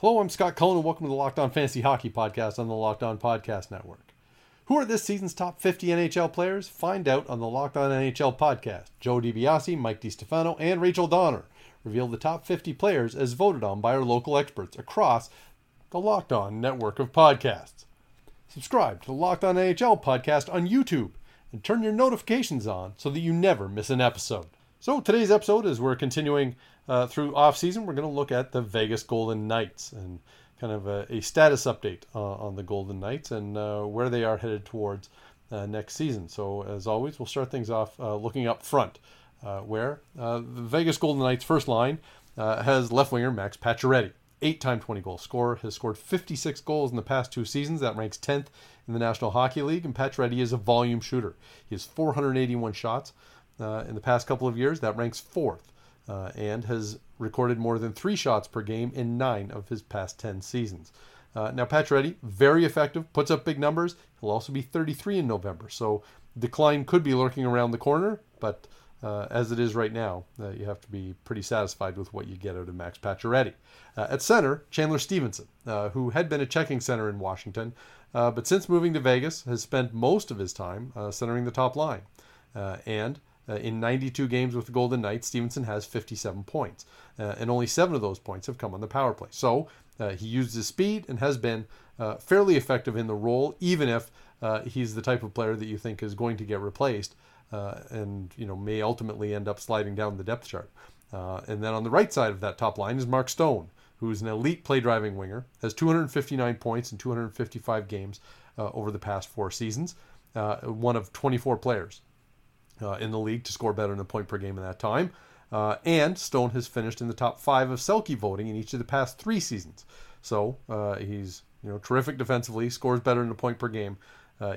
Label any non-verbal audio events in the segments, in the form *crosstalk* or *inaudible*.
Hello, I'm Scott Cullen, and welcome to the Locked On Fantasy Hockey Podcast on the Locked On Podcast Network. Who are this season's top 50 NHL players? Find out on the Locked On NHL podcast. Joe DiBiase, Mike DiStefano, and Rachel Donner reveal the top 50 players as voted on by our local experts across the Locked On network of podcasts. Subscribe to the Locked On NHL podcast on YouTube and turn your notifications on so that you never miss an episode. So today's episode, as we're continuing uh, through off season, we're going to look at the Vegas Golden Knights and kind of a, a status update uh, on the Golden Knights and uh, where they are headed towards uh, next season. So as always, we'll start things off uh, looking up front, uh, where the Vegas Golden Knights first line has left winger Max Pacioretty eight time 20 goal scorer, has scored 56 goals in the past two seasons. That ranks 10th in the National Hockey League. And Pacioretty is a volume shooter. He has 481 shots uh, in the past couple of years. That ranks fourth. Uh, and has recorded more than three shots per game in nine of his past 10 seasons. Uh, now, Pacioretty, very effective, puts up big numbers. He'll also be 33 in November. So decline could be lurking around the corner, but uh, as it is right now, uh, you have to be pretty satisfied with what you get out of Max Pacioretty. Uh, at center, Chandler Stephenson, uh, who had been a checking center in Washington, uh, but since moving to Vegas, has spent most of his time uh, centering the top line. and in 92 games with the Golden Knights, Stephenson has 57 points, and only seven of those points have come on the power play. So he used his speed and has been fairly effective in the role, even if he's the type of player that you think is going to get replaced uh, and you know may ultimately end up sliding down the depth chart. Uh, and then on the right side of that top line is Mark Stone, who's an elite play driving winger, has 259 points in 255 games uh, over the past four seasons, uh, one of 24 players uh, in the league to score better than a point per game in that time. Uh, and Stone has finished in the top five of Selke voting in each of the past three seasons. So he's you know terrific defensively, scores better than a point per game.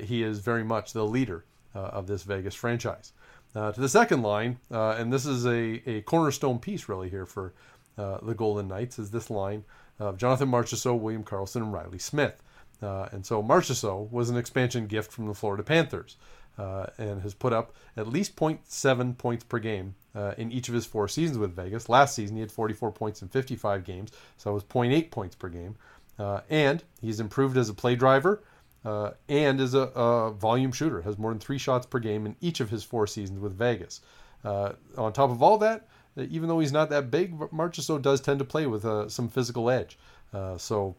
he is very much the leader of this Vegas franchise. Uh, to the second line, uh, and this is a, a cornerstone piece really here for the Golden Knights, is this line of Jonathan Marchessault, William Karlsson, and Riley Smith. and so Marchessault was an expansion gift from the Florida Panthers. Uh, and has put up at least 0.7 points per game uh, in each of his four seasons with Vegas. Last season, he had 44 points in 55 games, so it was 0.8 points per game. Uh, and he's improved as a play driver uh, and is a, a, volume shooter. Has more than three shots per game in each of his four seasons with Vegas. Uh, on top of all that, even though he's not that big, Marchessault does tend to play with uh, some physical edge. Uh, so,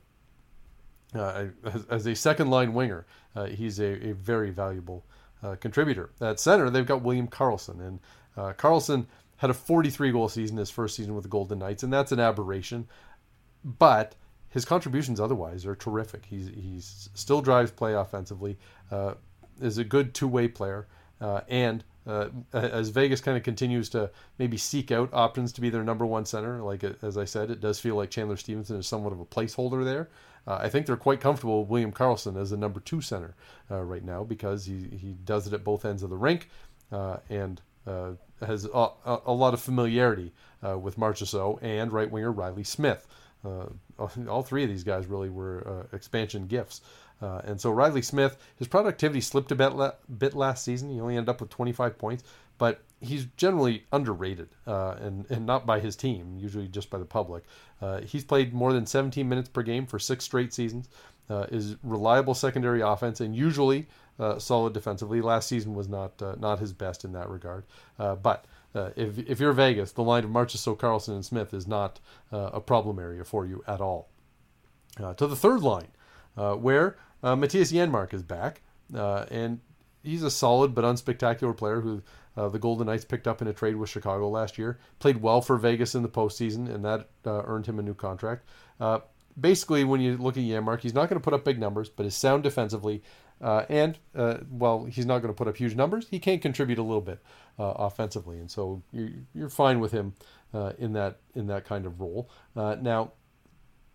uh, as, as, a second line winger, uh, he's a, a, very valuable contributor. At center, they've got William Karlsson, and Karlsson had a 43 goal season his first season with the Golden Knights, and that's an aberration. But his contributions otherwise are terrific. He's he's still drives play offensively, uh, is a good two way player, uh, and uh, as Vegas kind of continues to maybe seek out options to be their number one center, like as I said, it does feel like Chandler Stephenson is somewhat of a placeholder there. Uh, I think they're quite comfortable with William Karlsson as the number two center uh, right now because he, he does it at both ends of the rink uh, and has a, a, lot of familiarity with Marchessault and right winger Riley Smith. Uh, all three of these guys really were uh, expansion gifts. Uh, and so Riley Smith, his productivity slipped a bit, la- bit last season. He only ended up with 25 points, but he's generally underrated, uh, and and not by his team, usually just by the public. Uh, he's played more than 17 minutes per game for six straight seasons. Uh, is reliable secondary offense and usually solid defensively. Last season was not not his best in that regard, but uh, if, if you're Vegas, the line of Marchessault, Karlsson, and Smith is not uh, a problem area for you at all. Uh, to the third line, uh, where uh, Mattias Janmark is back, and he's a solid but unspectacular player who the Golden Knights picked up in a trade with Chicago last year. Played well for Vegas in the postseason, and that earned him a new contract. Basically, when you look at Janmark, he's not going to put up big numbers, but is sound defensively. And well, he's not going to put up huge numbers. He can contribute a little bit offensively, and so you're, you're fine with him in that in that kind of role. now,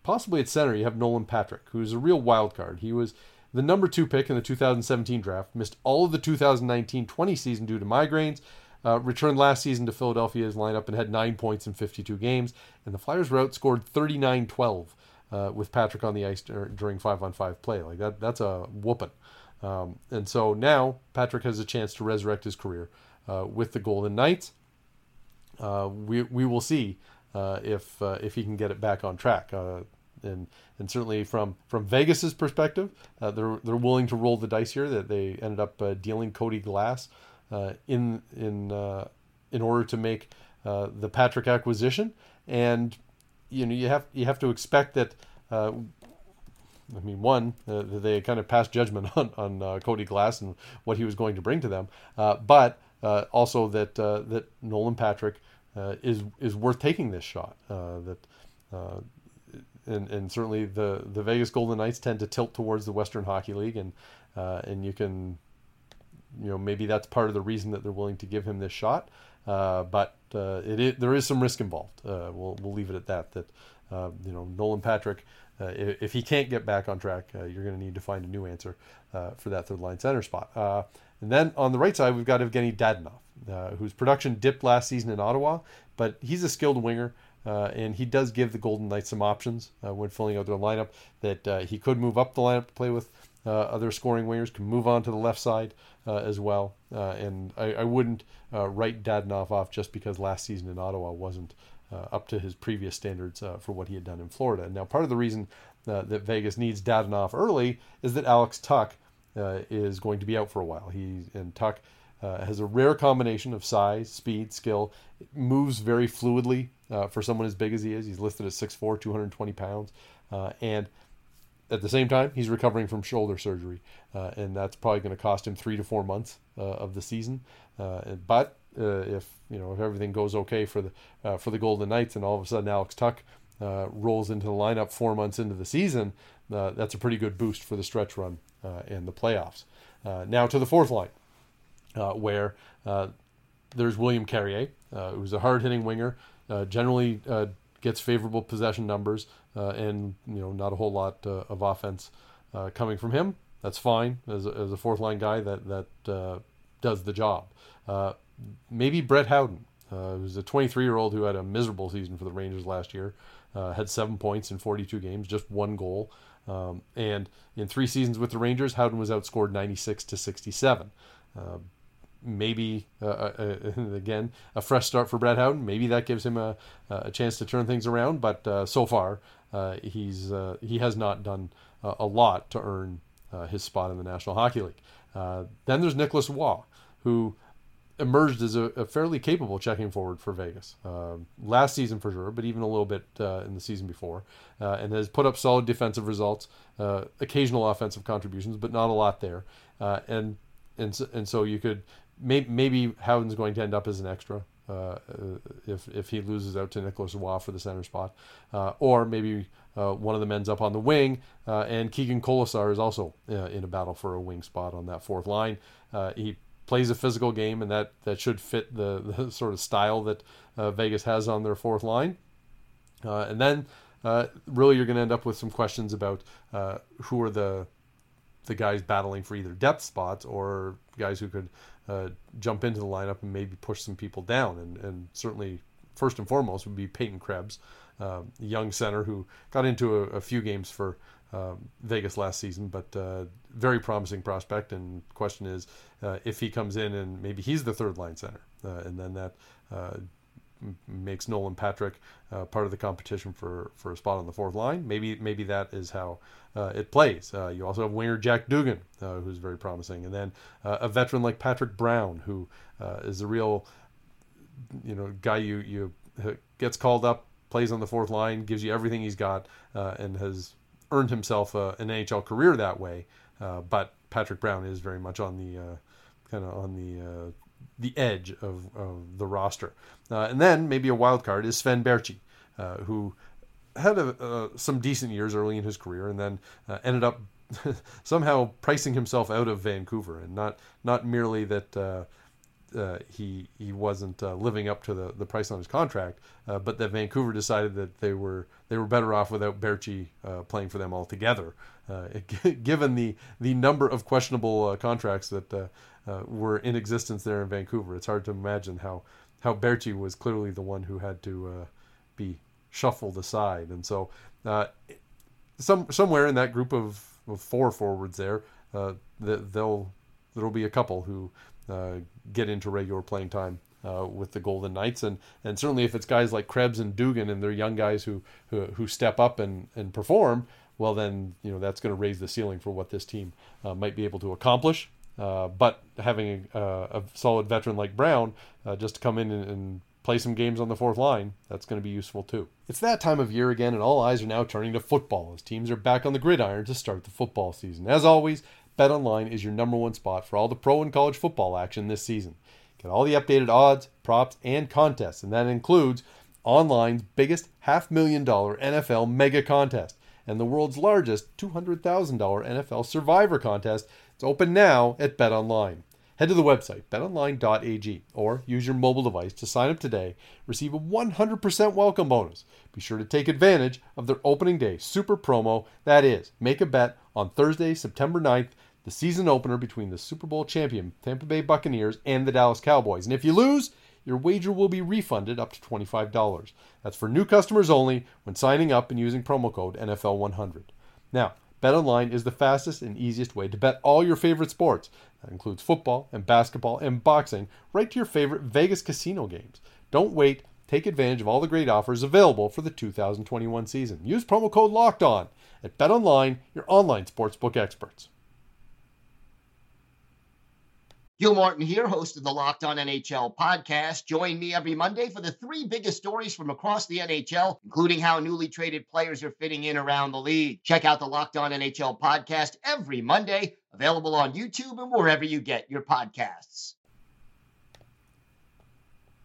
possibly at center, you have Nolan Patrick, who's a real wild card. He was the number two pick in the 2017 draft, missed all of the 2019 20 season due to migraines. Uh, returned last season to Philadelphia's lineup and had nine points in 52 games. And the Flyers were outscored 39 12 uh, with Patrick on the ice during five on five play. Like that, that's a whooping. Um, and so now Patrick has a chance to resurrect his career uh, with the Golden Knights. Uh, we, we will see uh, if uh, if he can get it back on track and and certainly from from Vegas's perspective, uh, they're they're willing to roll the dice here. That they ended up uh, dealing Cody Glass uh, in in uh, in order to make uh, the Patrick acquisition, and you know you have you have to expect that. Uh, I mean, one, they kind of passed judgment *laughs* on on Cody Glass and what he was going to bring to them, but also that that Nolan Patrick is is worth taking this shot. that and, and certainly the, the Vegas Golden Knights tend to tilt towards the Western Hockey League, and uh, and you can, you know, maybe that's part of the reason that they're willing to give him this shot. Uh, but uh, it there is some risk involved. Uh, we'll we'll leave it at that. That uh, you know Nolan Patrick, uh, if, if, he can't get back on track, you're going to need to find a new answer for that third line center spot. And then on the right side, we've got Evgeny Dadonov, whose production dipped last season in Ottawa, but he's a skilled winger. Uh, and he does give the Golden Knights some options uh, when filling out their lineup. That uh, he could move up the lineup to play with uh, other scoring wingers, can move on to the left side uh, as well. Uh, and I, I wouldn't write Dadonov off just because last season in Ottawa wasn't up to his previous standards for what he had done in Florida. Now, part of the reason that Vegas needs Dadonov early is that Alex Tuch is going to be out for a while. He and Tuch uh, has a rare combination of size, speed, skill. Moves very fluidly uh, for someone as big as he is. He's listed at 6'4", 220 pounds. Uh, and at the same time, he's recovering from shoulder surgery. Uh, and that's probably going to cost him three to four months uh, of the season. Uh, but if you know if everything goes okay for the for the Golden Knights, and all of a sudden Alex Tuch rolls into the lineup four months into the season, that's a pretty good boost for the stretch run and the playoffs. now to the fourth line uh, where uh, there's William Carrier, uh, who's a hard-hitting winger, uh, generally uh, gets favorable possession numbers, and you know not a whole lot of offense coming from him. That's fine as a, as a fourth line guy that that does the job. maybe Brett Howden, who's a 23 year old who had a miserable season for the Rangers last year, had seven points in 42 games, just one goal. Um, and in three seasons with the Rangers, Howden was outscored 96 to 67. Uh, maybe uh, uh, uh *laughs* again a fresh start for Brett Howden. Maybe that gives him a, a chance to turn things around. But uh, so far, uh, he's he has not done a lot to earn his spot in the National Hockey League. then there's Nicolas Roy, who emerged as a, a, fairly capable checking forward for Vegas last season for sure, but even a little bit in the season before, and has put up solid defensive results, occasional offensive contributions, but not a lot there. and and so, and so you could maybe, maybe Howden's going to end up as an extra uh, uh, if if he loses out to Nicolas Roy for the center spot, uh, or maybe uh, one of them ends up on the wing, uh, and Keegan Kolesar is also uh, in a battle for a wing spot on that fourth line. he plays a physical game, and that that should fit the, *laughs* the sort of style that Vegas has on their fourth line. and then really, you're going to end up with some questions about who are the the guys battling for either depth spots or guys who could uh, jump into the lineup and maybe push some people down. And, and certainly, first and foremost, would be Peyton Krebs, uh, young center who got into a, a few games for um, Vegas last season, but uh, very promising prospect. And question is uh, if he comes in and maybe he's the third line center, uh, and then that uh, makes Nolan Patrick uh, part of the competition for, for a spot on the fourth line. Maybe maybe that is how uh, it plays. Uh, you also have winger Jack Dugan, uh, who's very promising, and then uh, a veteran like Patrick Brown, who uh, is a real you know guy you you gets called up, plays on the fourth line, gives you everything he's got, and has earned himself an NHL career that way. but Patrick Brown is very much on the kind of on the the edge of, of the roster. Uh, and then maybe a wild card is Sven Baertschi, uh, who had a, uh, some decent years early in his career and then uh, ended up *laughs* somehow pricing himself out of Vancouver, and not not merely that uh, uh, he he wasn't uh, living up to the, the price on his contract, uh, but that Vancouver decided that they were they were better off without Baertschi uh, playing for them altogether. It, *laughs* given the the number of questionable contracts that were in existence there in Vancouver, it's hard to imagine how how Baertschi was clearly the one who had to be shuffled aside, and so some somewhere in that group of four forwards there, uh, they'll there'll be a couple who uh, get into regular playing time uh, with the Golden Knights, and and certainly if it's guys like Krebs and Dugan and they're young guys who who, who step up and and perform, well then you know that's going to raise the ceiling for what this team uh, might be able to accomplish. Uh, but having a, a, solid veteran like Brown uh, just to come in and, and play some games on the fourth line, that's going to be useful too. It's that time of year again, and all eyes are now turning to football as teams are back on the gridiron to start the football season. As always, BetOnline is your number one spot for all the pro and college football action this season. Get all the updated odds, props, and contests, and that includes online's biggest half million dollar NFL mega contest and the world's largest $200,000 NFL survivor contest. It's open now at BetOnline. Head to the website, betonline.ag, or use your mobile device to sign up today. Receive a 100% welcome bonus. Be sure to take advantage of their opening day super promo. That is, make a bet on Thursday, September 9th, the season opener between the Super Bowl champion Tampa Bay Buccaneers and the Dallas Cowboys. And if you lose, your wager will be refunded up to $25. That's for new customers only when signing up and using promo code NFL100. Now, BetOnline is the fastest and easiest way to bet all your favorite sports. That includes football and basketball and boxing, right to your favorite Vegas casino games. Don't wait. Take advantage of all the great offers available for the 2021 season. Use promo code Locked On at BetOnline, your online sportsbook experts. Gil Martin here, host of the Locked On NHL podcast. Join me every Monday for the three biggest stories from across the NHL, including how newly traded players are fitting in around the league. Check out the Locked On NHL podcast every Monday, available on YouTube and wherever you get your podcasts.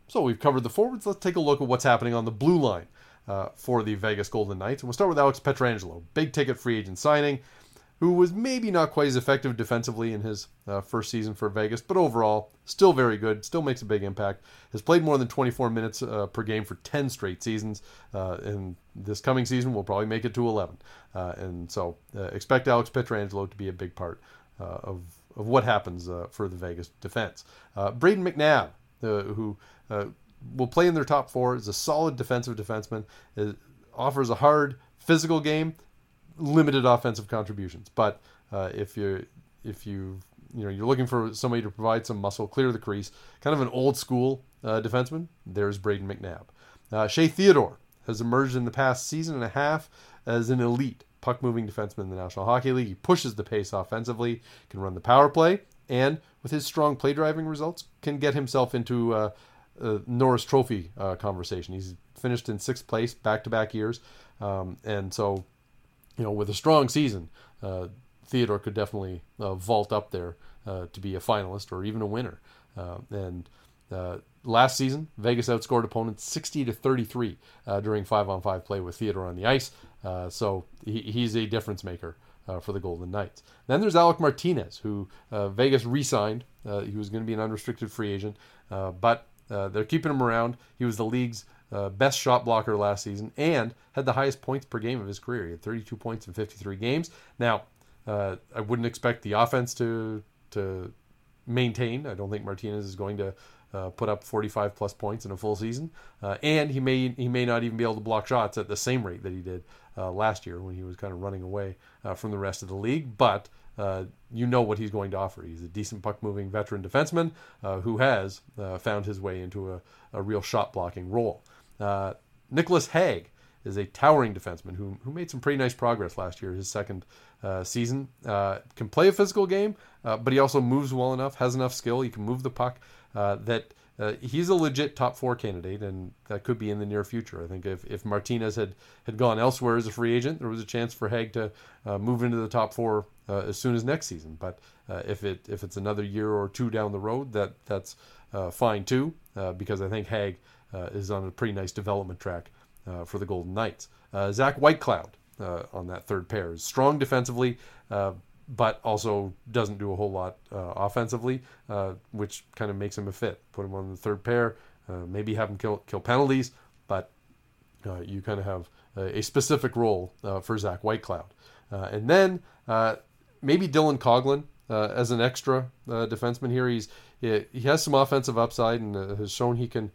So we've covered the forwards. Let's take a look at what's happening on the blue line uh, for the Vegas Golden Knights. And we'll start with Alex Pietrangelo, big ticket free agent signing who was maybe not quite as effective defensively in his uh, first season for Vegas, but overall, still very good, still makes a big impact. Has played more than 24 minutes uh, per game for 10 straight seasons, uh, and this coming season will probably make it to 11. Uh, and so uh, expect Alex Pietrangelo to be a big part uh, of, of what happens for the Vegas defense. Brayden McNabb, who will play in their top four, is a solid defensive defenseman, offers a hard physical game limited offensive contributions. But uh, if you if you you know you're looking for somebody to provide some muscle, clear the crease, kind of an old school uh, defenseman, there's Brayden McNabb. Uh, Shea Theodore has emerged in the past season and a half as an elite puck moving defenseman in the National Hockey League. He pushes the pace offensively, can run the power play, and with his strong play driving results, can get himself into uh, a Norris Trophy uh, conversation. He's finished in sixth place back to back years, um, and so you know, with a strong season, uh, Theodore could definitely uh, vault up there uh, to be a finalist or even a winner. Uh, and uh, last season, Vegas outscored opponents 60 to 33 uh, during five-on-five play with Theodore on the ice. so he, he's a difference maker for the Golden Knights. Then there's Alec Martinez, who Vegas re-signed. he was going to be an unrestricted free agent, but they're keeping him around. He was the league's uh, best shot blocker last season, and had the highest points per game of his career. He had 32 points in 53 games. Now, uh, I wouldn't expect the offense to to maintain. I don't think Martinez is going to uh, put up 45 plus points in a full season, uh, and he may he may not even be able to block shots at the same rate that he did uh, last year when he was kind of running away uh, from the rest of the league. But uh, you know what he's going to offer. He's a decent puck moving veteran defenseman uh, who has found his way into a, a real shot blocking role. Uh, Nicolas Hague is a towering defenseman who, who made some pretty nice progress last year, his second uh, season. Uh, can play a physical game, uh, but he also moves well enough, has enough skill. He can move the puck uh, that uh, he's a legit top four candidate, and that could be in the near future. I think if, if Martinez had, had gone elsewhere as a free agent, there was a chance for Hague to uh, move into the top four uh, as soon as next season. But uh, if it if it's another year or two down the road, that that's uh, fine too, uh, because I think Hague is on a pretty nice development track for the Golden Knights. Zach Whitecloud on that third pair is strong defensively but also doesn't do a whole lot uh, offensively, uh, which kind of makes him a fit. Put him on the third pair, uh, maybe have him kill kill penalties, but uh, you kind of have a, a specific role uh, for Zach Whitecloud, uh, and then maybe Dylan Coghlan as an extra defenseman here. He's he, he, has some offensive upside and has shown he can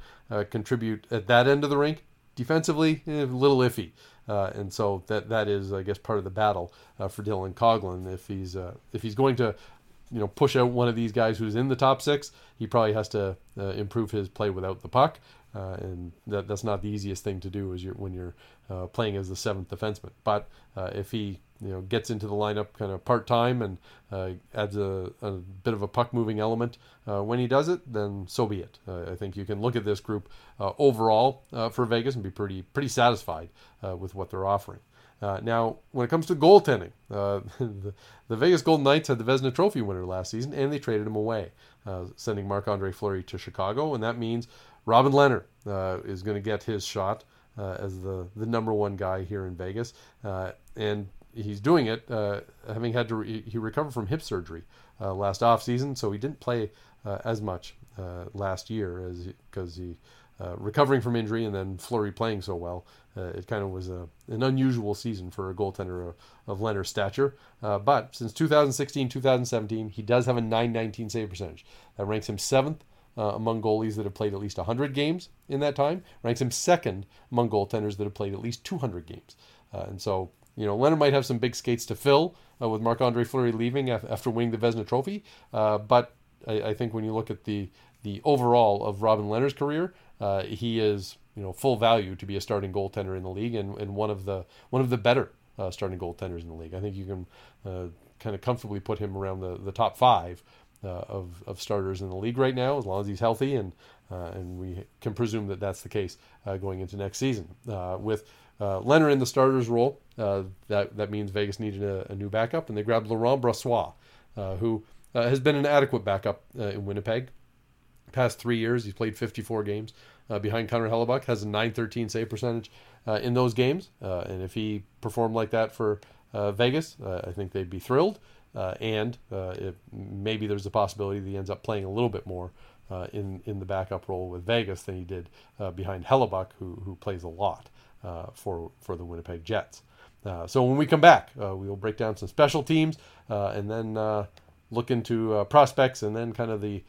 contribute at that end of the rink. Defensively, eh, a little iffy. Uh, and so that that is, I guess, part of the battle uh, for Dylan Coghlan. If he's uh, if he's going to, you know, push out one of these guys who's in the top six, he probably has to uh, improve his play without the puck. Uh, and that, that's not the easiest thing to do as you're, when you're uh, playing as the seventh defenseman. But if he you know gets into the lineup kind of part time and uh, adds a, a, bit of a puck moving element uh, when he does it, then so be it. Uh, I think you can look at this group uh, overall uh, for Vegas and be pretty pretty satisfied uh, with what they're offering. now, when it comes to goaltending, *laughs* the, the, Vegas Golden Knights had the Vezina Trophy winner last season, and they traded him away, sending Marc Andre Fleury to Chicago, and that means Robin Lehner is going to get his shot. as the, the number one guy here in Vegas, and he's doing it uh, having had to re- he recovered from hip surgery uh, last off season, so he didn't play uh, as much uh, last year as because he, uh, recovering from injury and then Fleury playing so well. It kind of was a, an unusual season for a goaltender of, of Lehner's stature. but since 2016, 2017, he does have a 919 save percentage. That ranks him seventh uh, among goalies that have played at least 100 games in that time, ranks him second among goaltenders that have played at least 200 games. Uh, and so you know, Lehner might have some big skates to fill uh, with Marc Andre Fleury leaving after winning the Vezina Trophy. Uh, but I, I, think when you look at the the overall of Robin Lehner's career, uh, he is you know full value to be a starting goaltender in the league and, and one of the one of the better uh, starting goaltenders in the league. I think you can uh, kind of comfortably put him around the, the top five uh, of, of starters in the league right now, as long as he's healthy, and and we can presume that that's the case going into next season. with uh, Lehner in the starter's role. Uh, that that means Vegas needed a, a, new backup, and they grabbed Laurent Brossoit, uh, who uh, has been an adequate backup uh, in Winnipeg. Past three years, he's played 54 games uh, behind Connor Hellebuyck, has a 913 save percentage in those games, and if he performed like that for Vegas, I think they'd be thrilled. and it, maybe there's a possibility that he ends up playing a little bit more in in the backup role with Vegas than he did behind Hellebuyck, who who plays a lot. Uh, for for the Winnipeg Jets. Uh, so when we come back, uh, we will break down some special teams and then look into prospects and then kind of the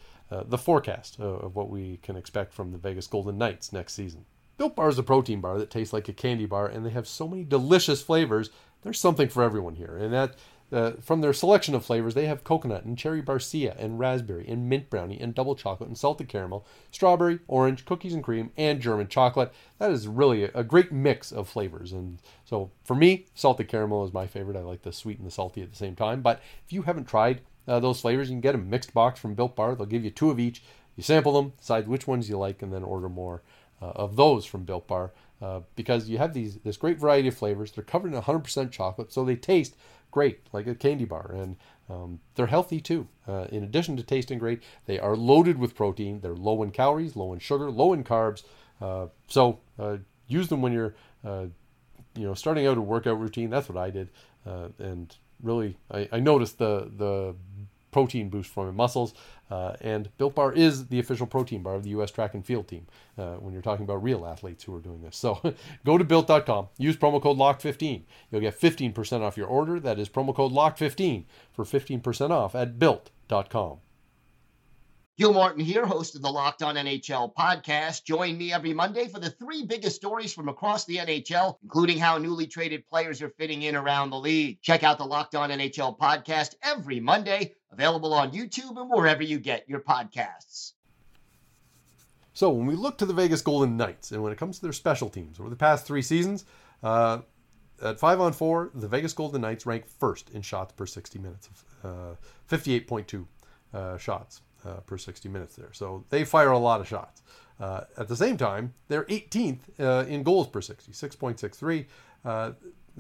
the forecast of what we can expect from the Vegas Golden Knights next season. Built Bar is a protein bar that tastes like a candy bar, and they have so many delicious flavors. There's something for everyone here, and that uh, from their selection of flavors, they have coconut and cherry barcia and raspberry and mint brownie and double chocolate and salted caramel, strawberry, orange, cookies and cream, and German chocolate. That is really a, a great mix of flavors. And so for me, salted caramel is my favorite. I like the sweet and the salty at the same time. But if you haven't tried uh, those flavors, you can get a mixed box from Built Bar. They'll give you two of each. You sample them, decide which ones you like, and then order more uh, of those from Built Bar. Uh, because you have these this great variety of flavors. They're covered in 100% chocolate, so they taste great, like a candy bar, and um, they're healthy too. Uh, in addition to tasting great, they are loaded with protein. They're low in calories, low in sugar, low in carbs. Uh, so uh, use them when you're, uh, you know, starting out a workout routine. That's what I did, uh, and really, I, I noticed the the protein boost for my muscles. Uh, and Built Bar is the official protein bar of the U.S. track and field team uh, when you're talking about real athletes who are doing this. So *laughs* go to built.com, use promo code LOCK15. You'll get 15% off your order. That is promo code LOCK15 for 15% off at built.com. Gil Martin here, host of the Locked On NHL podcast. Join me every Monday for the three biggest stories from across the NHL, including how newly traded players are fitting in around the league. Check out the Locked On NHL podcast every Monday, available on YouTube and wherever you get your podcasts. So, when we look to the Vegas Golden Knights, and when it comes to their special teams over the past three seasons, uh, at five on four, the Vegas Golden Knights rank first in shots per 60 minutes, uh, 58.2 uh, shots. uh, per 60 minutes there. So they fire a lot of shots. Uh, at the same time, they're 18th uh, in goals per 60, 6.63.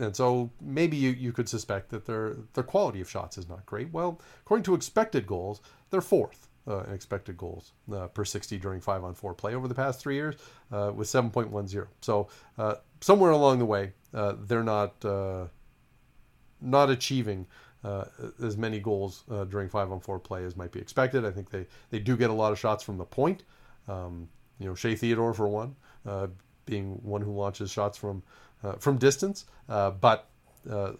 Uh, and so maybe you, you could suspect that their their quality of shots is not great. Well, according to expected goals, they're fourth uh, in expected goals uh, per 60 during five on four play over the past three years uh, with 7.10. So uh, somewhere along the way, uh, they're not uh, not achieving as many goals during five on four play as might be expected. I think they, they do get a lot of shots from the point. Um, you know, Shea Theodore for one, being one who launches shots from uh, from distance, uh, but uh,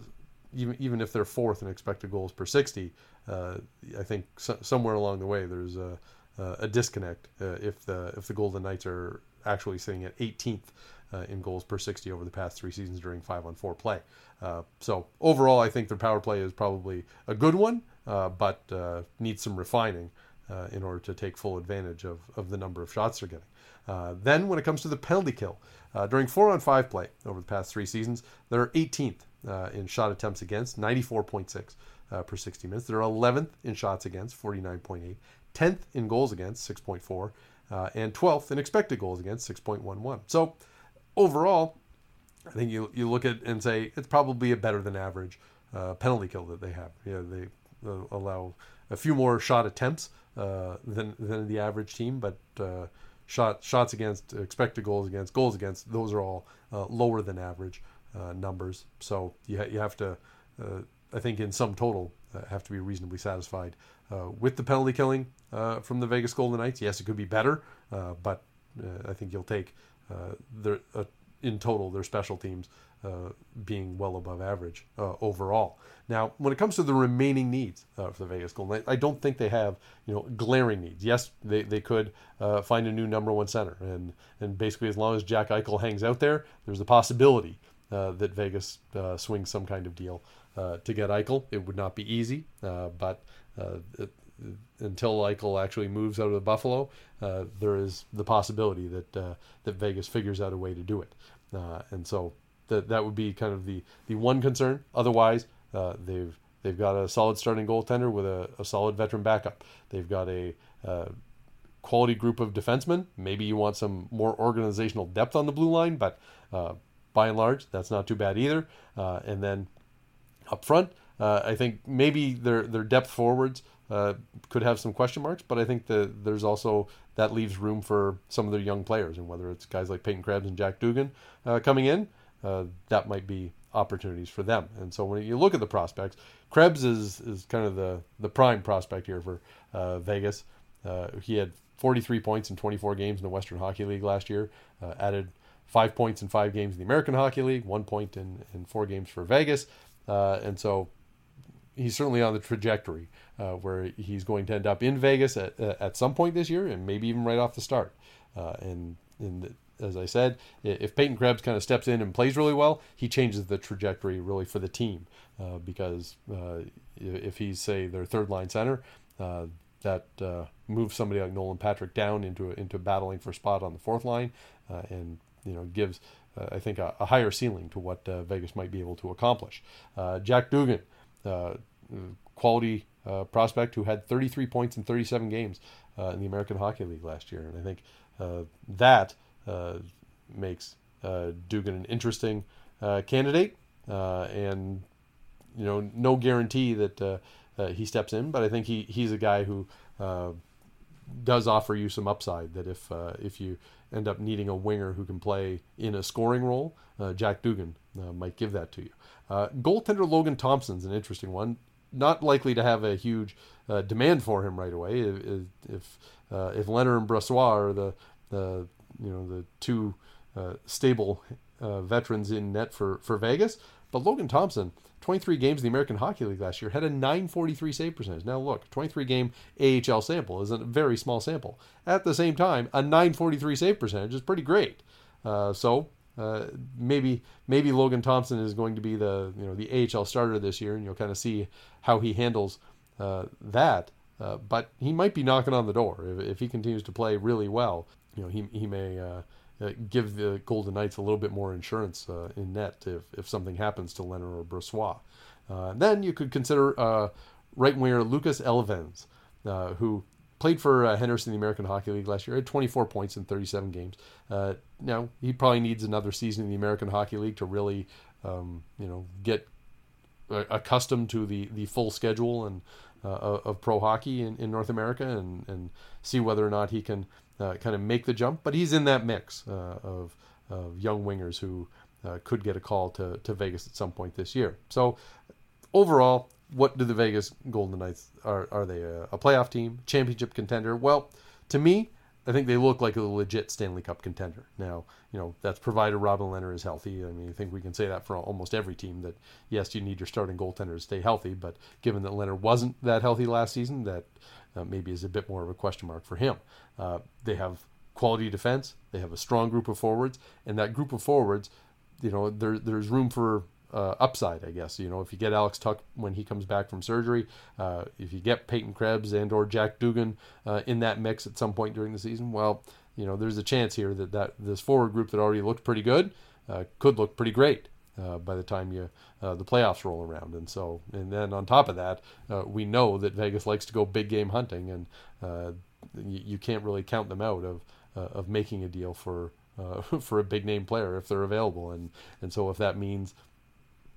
even even if they're fourth in expected goals per 60, I think so, somewhere along the way there's a, a disconnect if the if the Golden Knights are actually sitting at 18th uh, in goals per 60 over the past three seasons during five on four play. Uh, so overall, I think their power play is probably a good one, uh, but needs some refining in order to take full advantage of, of the number of shots they're getting. Then, when it comes to the penalty kill, uh, during four on five play over the past three seasons, they're 18th uh, in shot attempts against, 94.6 uh, per 60 minutes. They're 11th in shots against, 49.8, 10th in goals against, 6.4, uh, and 12th in expected goals against, 6.11. So overall, I think you you look at and say it's probably a better than average uh, penalty kill that they have. They uh, allow a few more shot attempts than than the average team, but shot shots against, expected goals against, goals against. Those are all uh, lower than average uh, numbers. So you ha- you have to, uh, I think, in some total, uh, have to be reasonably satisfied uh, with the penalty killing from the Vegas Golden Knights. Yes, it could be better, but I think you'll take their in total their special teams uh, being well above average uh, overall. Now, when it comes to the remaining needs uh, for the Vegas Golden Knights, I don't think they have you know glaring needs. Yes, they, they could uh, find a new number one center, and and basically as long as Jack Eichel hangs out there, there's a possibility uh, that Vegas swings some kind of deal to get Eichel. It would not be easy, but it, until Eichel actually moves out of the Buffalo, there is the possibility that that Vegas figures out a way to do it. and so that that would be kind of the the one concern. Otherwise, uh, they've they've got a solid starting goaltender with a, a solid veteran backup. They've got a uh, quality group of defensemen. Maybe you want some more organizational depth on the blue line, but uh, by and large, that's not too bad either. Uh, and then up front, uh, I think maybe their their depth forwards uh, could have some question marks, but I think that there's also that leaves room for some of their young players, and whether it's guys like Peyton Krebs and Jack Dugan coming in, uh, that might be opportunities for them. And so when you look at the prospects, Krebs is is kind of the the prime prospect here for uh, Vegas. Uh, he had 43 points in 24 games in the Western Hockey League last year. Uh, added five points in five games in the American Hockey League, one point in in four games for Vegas, uh, and so he's certainly on the trajectory uh, where he's going to end up in Vegas at at some point this year, and maybe even right off the start. and in as I said, if Peyton Krebs kind of steps in and plays really well, he changes the trajectory really for the team uh, because uh, if he's say their third line center, uh, that uh, moves somebody like Nolan Patrick down into into battling for spot on the fourth line, uh, and you know gives uh, I think a, a, higher ceiling to what Vegas might be able to accomplish. Jack Dugan, quality prospect who had 33 points in 37 games in the American Hockey League last year, and I think that Uh, makes uh, Dugan an interesting uh, candidate, uh, and you know, no guarantee that uh, he steps in, but I think he he's a guy who does offer you some upside. That if if you end up needing a winger who can play in a scoring role, Jack Dugan might give that to you. goaltender Logan Thompson's an interesting one not likely to have a huge uh, demand for him right away. If if, uh, if Lehner and Brossoit are the the you know the two uh, stable uh, veterans in net for for Vegas. But Logan Thompson, 23 games in the American Hockey League last year, had a 943 save percentage. Now look, 23 game AHL sample is a very small sample. At the same time, a 943 save percentage is pretty great. Uh, so uh, maybe maybe Logan Thompson is going to be the you know the AHL starter this year, and you'll kind of see how he handles uh, that. Uh, but he might be knocking on the door if, if he continues to play really well you know, he, he may uh, uh, give the Golden Knights a little bit more insurance uh, in net if, if something happens to Lehner or Brossoit. Uh, then you could consider right winger Lucas Elvenes, who played for uh, Henderson in the American Hockey League last year. Had 24 points in 37 games. Uh, now he probably needs another season in the American Hockey League to really, um, you know, get accustomed to the the full schedule and uh, of pro hockey in, in North America and and see whether or not he can uh, kind of make the jump. But he's in that mix uh, of of young wingers who uh, could get a call to to Vegas at some point this year. So overall, what do the Vegas Golden Knights are? Are they a, a playoff team, championship contender? Well, to me, I think they look like a legit Stanley Cup contender. Now, you know, that's provided Robin Lehner is healthy. I mean, I think we can say that for almost every team that, yes, you need your starting goaltender to stay healthy, but given that Lehner wasn't that healthy last season, that uh, maybe is a bit more of a question mark for him. Uh, they have quality defense, they have a strong group of forwards, and that group of forwards, you know, there, there's room for uh, upside, I guess. You know, if you get Alex Tuch when he comes back from surgery, uh, if you get Peyton Krebs and or Jack Dugan uh, in that mix at some point during the season, well, you know, there's a chance here that, that this forward group that already looked pretty good uh, could look pretty great. Uh, by the time you uh, the playoffs roll around, and so and then on top of that, we know that Vegas likes to go big game hunting, and you, you, can't really count them out of of making a deal for *laughs* for a big name player if they're available, and and so if that means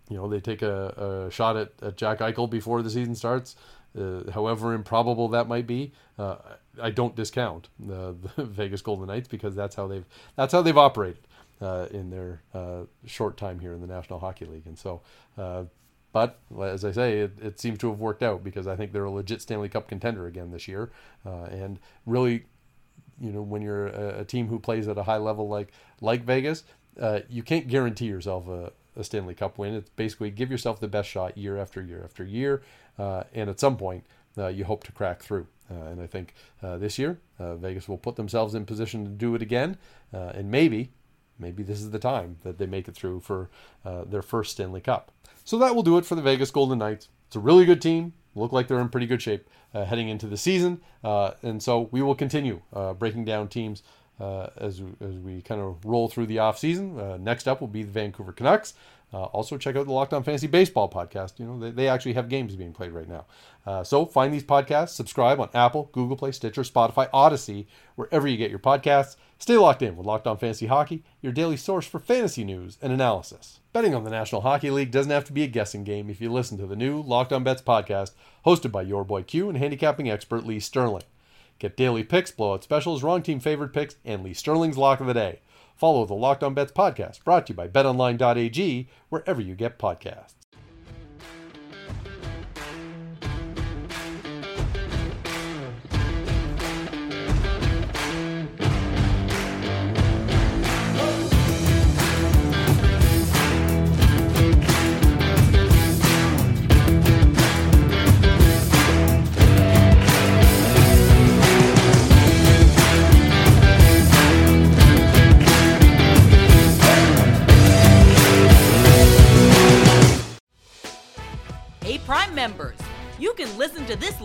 you know, they take a, a shot at, at Jack Eichel before the season starts, uh, however improbable that might be. Uh, I don't discount the, the, *laughs* Vegas Golden Knights because that's how they've that's how they've operated uh, in their uh, short time here in the National Hockey League, and so. Uh, but as I say, it, it seems to have worked out because I think they're a legit Stanley Cup contender again this year, uh, and really, you know, when you're a, a, team who plays at a high level like like Vegas, you can't guarantee yourself a, a Stanley Cup win. It's basically give yourself the best shot year after year after year, uh, and at some point uh, you hope to crack through. Uh, and I think uh, this year uh, Vegas will put themselves in position to do it again, uh, and maybe, maybe this is the time that they make it through for their first Stanley Cup. So that will do it for the Vegas Golden Knights. It's a really good team. Look like they're in pretty good shape heading into the season, and so we will continue breaking down teams uh, as, as we kind of roll through the off season. Uh, next up will be the Vancouver Canucks. Uh, also, check out the Locked On Fantasy Baseball podcast. You know, they, they actually have games being played right now. Uh, so find these podcasts, subscribe on Apple, Google Play, Stitcher, Spotify, Odyssey, wherever you get your podcasts. Stay locked in with Locked On Fantasy Hockey, your daily source for fantasy news and analysis. Betting on the National Hockey League doesn't have to be a guessing game if you listen to the new Locked On Bets podcast, hosted by your boy Q and handicapping expert Lee Sterling. Get daily picks, blowout specials, wrong team favorite picks, and Lee Sterling's lock of the day. Follow the Locked On Bets podcast, brought to you by BetOnline.ag, wherever you get podcasts.